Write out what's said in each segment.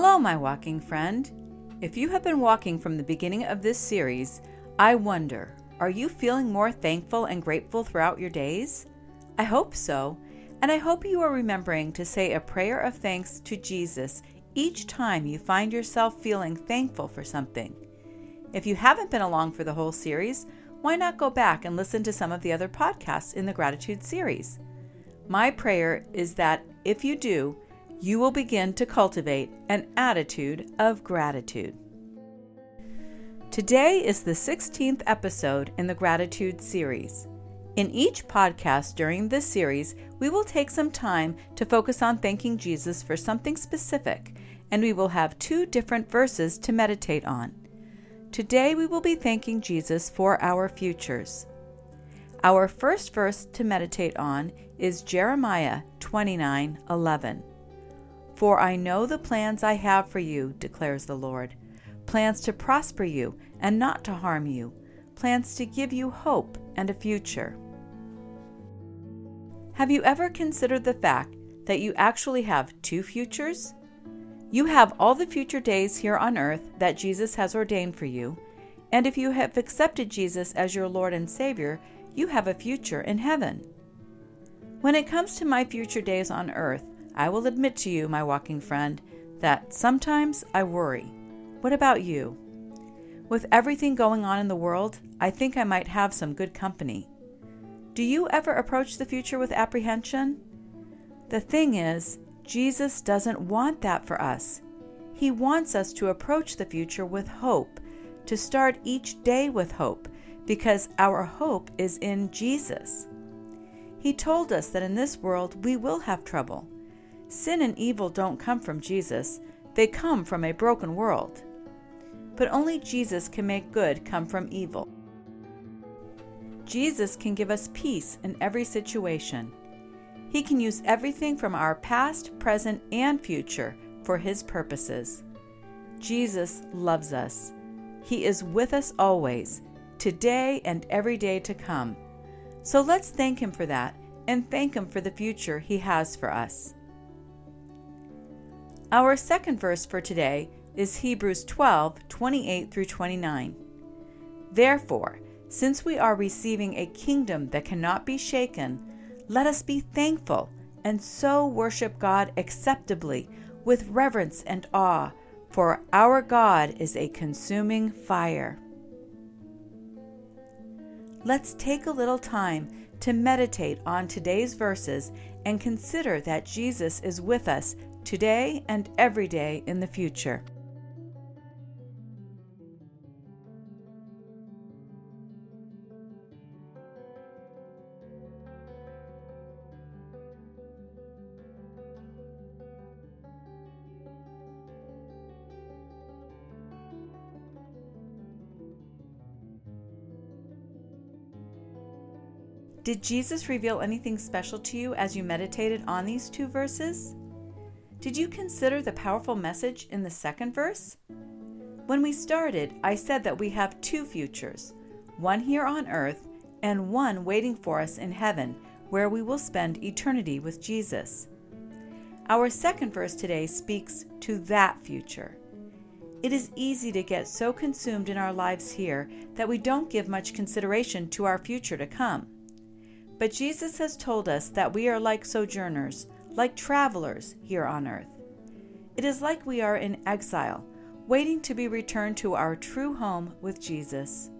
Hello, my walking friend. If you have been walking from the beginning of this series, I wonder are you feeling more thankful and grateful throughout your days? I hope so, and I hope you are remembering to say a prayer of thanks to Jesus each time you find yourself feeling thankful for something. If you haven't been along for the whole series, why not go back and listen to some of the other podcasts in the Gratitude series? My prayer is that if you do, you will begin to cultivate an attitude of gratitude. Today is the 16th episode in the Gratitude series. In each podcast during this series, we will take some time to focus on thanking Jesus for something specific, and we will have two different verses to meditate on. Today, we will be thanking Jesus for our futures. Our first verse to meditate on is Jeremiah 29 11. For I know the plans I have for you, declares the Lord plans to prosper you and not to harm you, plans to give you hope and a future. Have you ever considered the fact that you actually have two futures? You have all the future days here on earth that Jesus has ordained for you, and if you have accepted Jesus as your Lord and Savior, you have a future in heaven. When it comes to my future days on earth, I will admit to you, my walking friend, that sometimes I worry. What about you? With everything going on in the world, I think I might have some good company. Do you ever approach the future with apprehension? The thing is, Jesus doesn't want that for us. He wants us to approach the future with hope, to start each day with hope, because our hope is in Jesus. He told us that in this world we will have trouble. Sin and evil don't come from Jesus, they come from a broken world. But only Jesus can make good come from evil. Jesus can give us peace in every situation. He can use everything from our past, present, and future for His purposes. Jesus loves us. He is with us always, today and every day to come. So let's thank Him for that and thank Him for the future He has for us. Our second verse for today is Hebrews 12 28 through 29. Therefore, since we are receiving a kingdom that cannot be shaken, let us be thankful and so worship God acceptably with reverence and awe, for our God is a consuming fire. Let's take a little time to meditate on today's verses and consider that Jesus is with us today and every day in the future. Did Jesus reveal anything special to you as you meditated on these two verses? Did you consider the powerful message in the second verse? When we started, I said that we have two futures one here on earth and one waiting for us in heaven, where we will spend eternity with Jesus. Our second verse today speaks to that future. It is easy to get so consumed in our lives here that we don't give much consideration to our future to come. But Jesus has told us that we are like sojourners like travelers here on earth. It is like we are in exile, waiting to be returned to our true home with Jesus.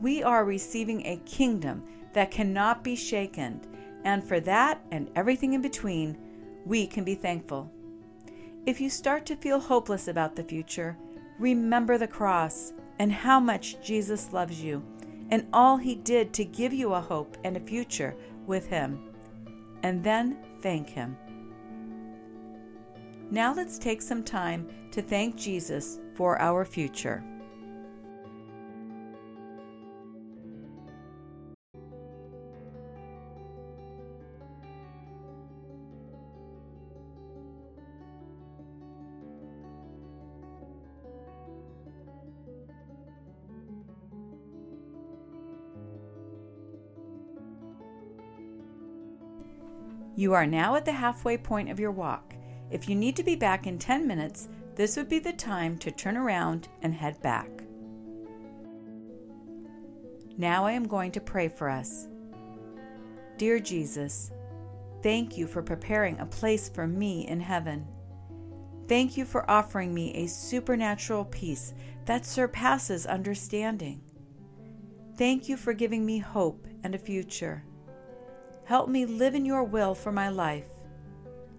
We are receiving a kingdom that cannot be shaken, and for that and everything in between, we can be thankful. If you start to feel hopeless about the future, remember the cross and how much Jesus loves you and all he did to give you a hope and a future with him. And then thank Him. Now let's take some time to thank Jesus for our future. You are now at the halfway point of your walk. If you need to be back in 10 minutes, this would be the time to turn around and head back. Now I am going to pray for us. Dear Jesus, thank you for preparing a place for me in heaven. Thank you for offering me a supernatural peace that surpasses understanding. Thank you for giving me hope and a future. Help me live in your will for my life.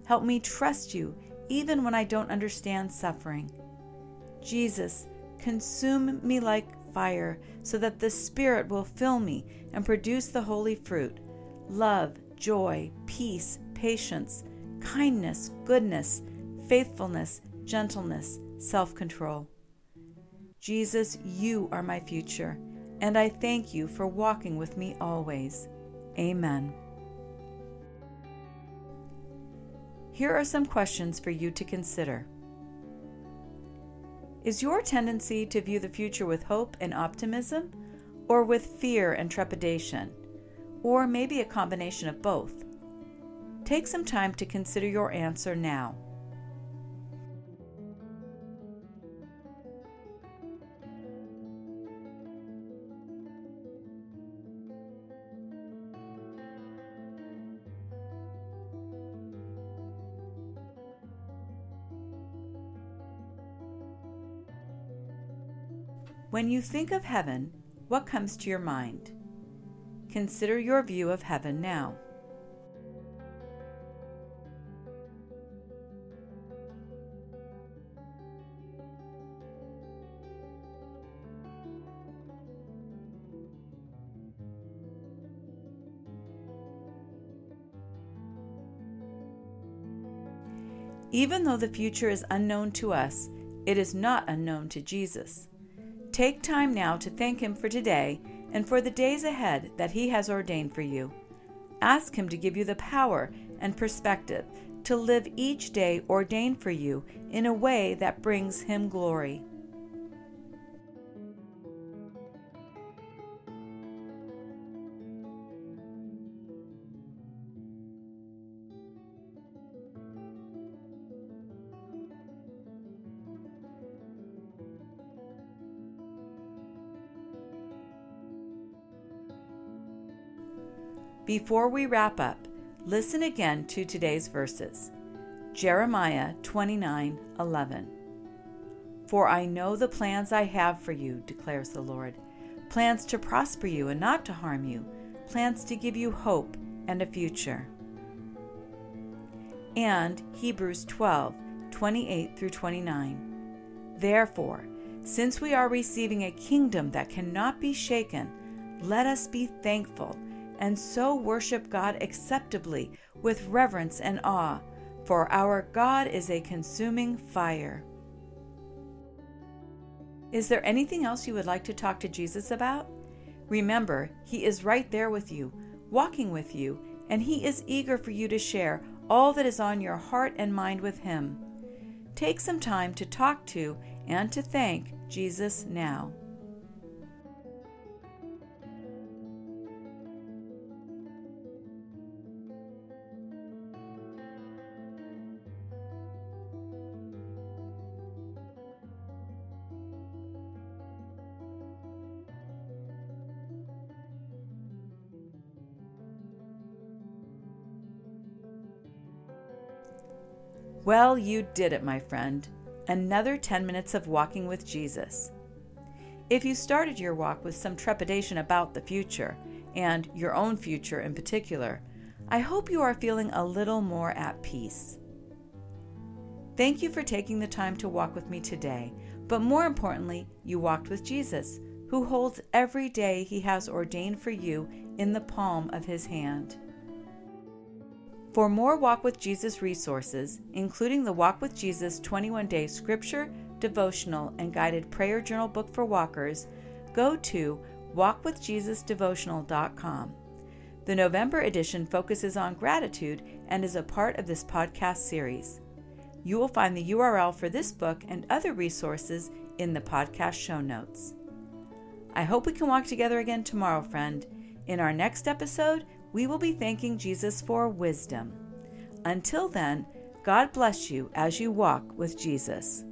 Help me trust you even when I don't understand suffering. Jesus, consume me like fire so that the Spirit will fill me and produce the holy fruit love, joy, peace, patience, kindness, goodness, faithfulness, gentleness, self control. Jesus, you are my future, and I thank you for walking with me always. Amen. Here are some questions for you to consider. Is your tendency to view the future with hope and optimism, or with fear and trepidation, or maybe a combination of both? Take some time to consider your answer now. When you think of heaven, what comes to your mind? Consider your view of heaven now. Even though the future is unknown to us, it is not unknown to Jesus. Take time now to thank Him for today and for the days ahead that He has ordained for you. Ask Him to give you the power and perspective to live each day ordained for you in a way that brings Him glory. Before we wrap up, listen again to today's verses. Jeremiah 29:11. For I know the plans I have for you, declares the Lord, plans to prosper you and not to harm you, plans to give you hope and a future. And Hebrews 12:28 through 29. Therefore, since we are receiving a kingdom that cannot be shaken, let us be thankful and so worship God acceptably with reverence and awe, for our God is a consuming fire. Is there anything else you would like to talk to Jesus about? Remember, He is right there with you, walking with you, and He is eager for you to share all that is on your heart and mind with Him. Take some time to talk to and to thank Jesus now. Well, you did it, my friend. Another 10 minutes of walking with Jesus. If you started your walk with some trepidation about the future, and your own future in particular, I hope you are feeling a little more at peace. Thank you for taking the time to walk with me today, but more importantly, you walked with Jesus, who holds every day he has ordained for you in the palm of his hand. For more Walk with Jesus resources, including the Walk with Jesus 21 day scripture, devotional, and guided prayer journal book for walkers, go to walkwithjesusdevotional.com. The November edition focuses on gratitude and is a part of this podcast series. You will find the URL for this book and other resources in the podcast show notes. I hope we can walk together again tomorrow, friend. In our next episode, we will be thanking Jesus for wisdom. Until then, God bless you as you walk with Jesus.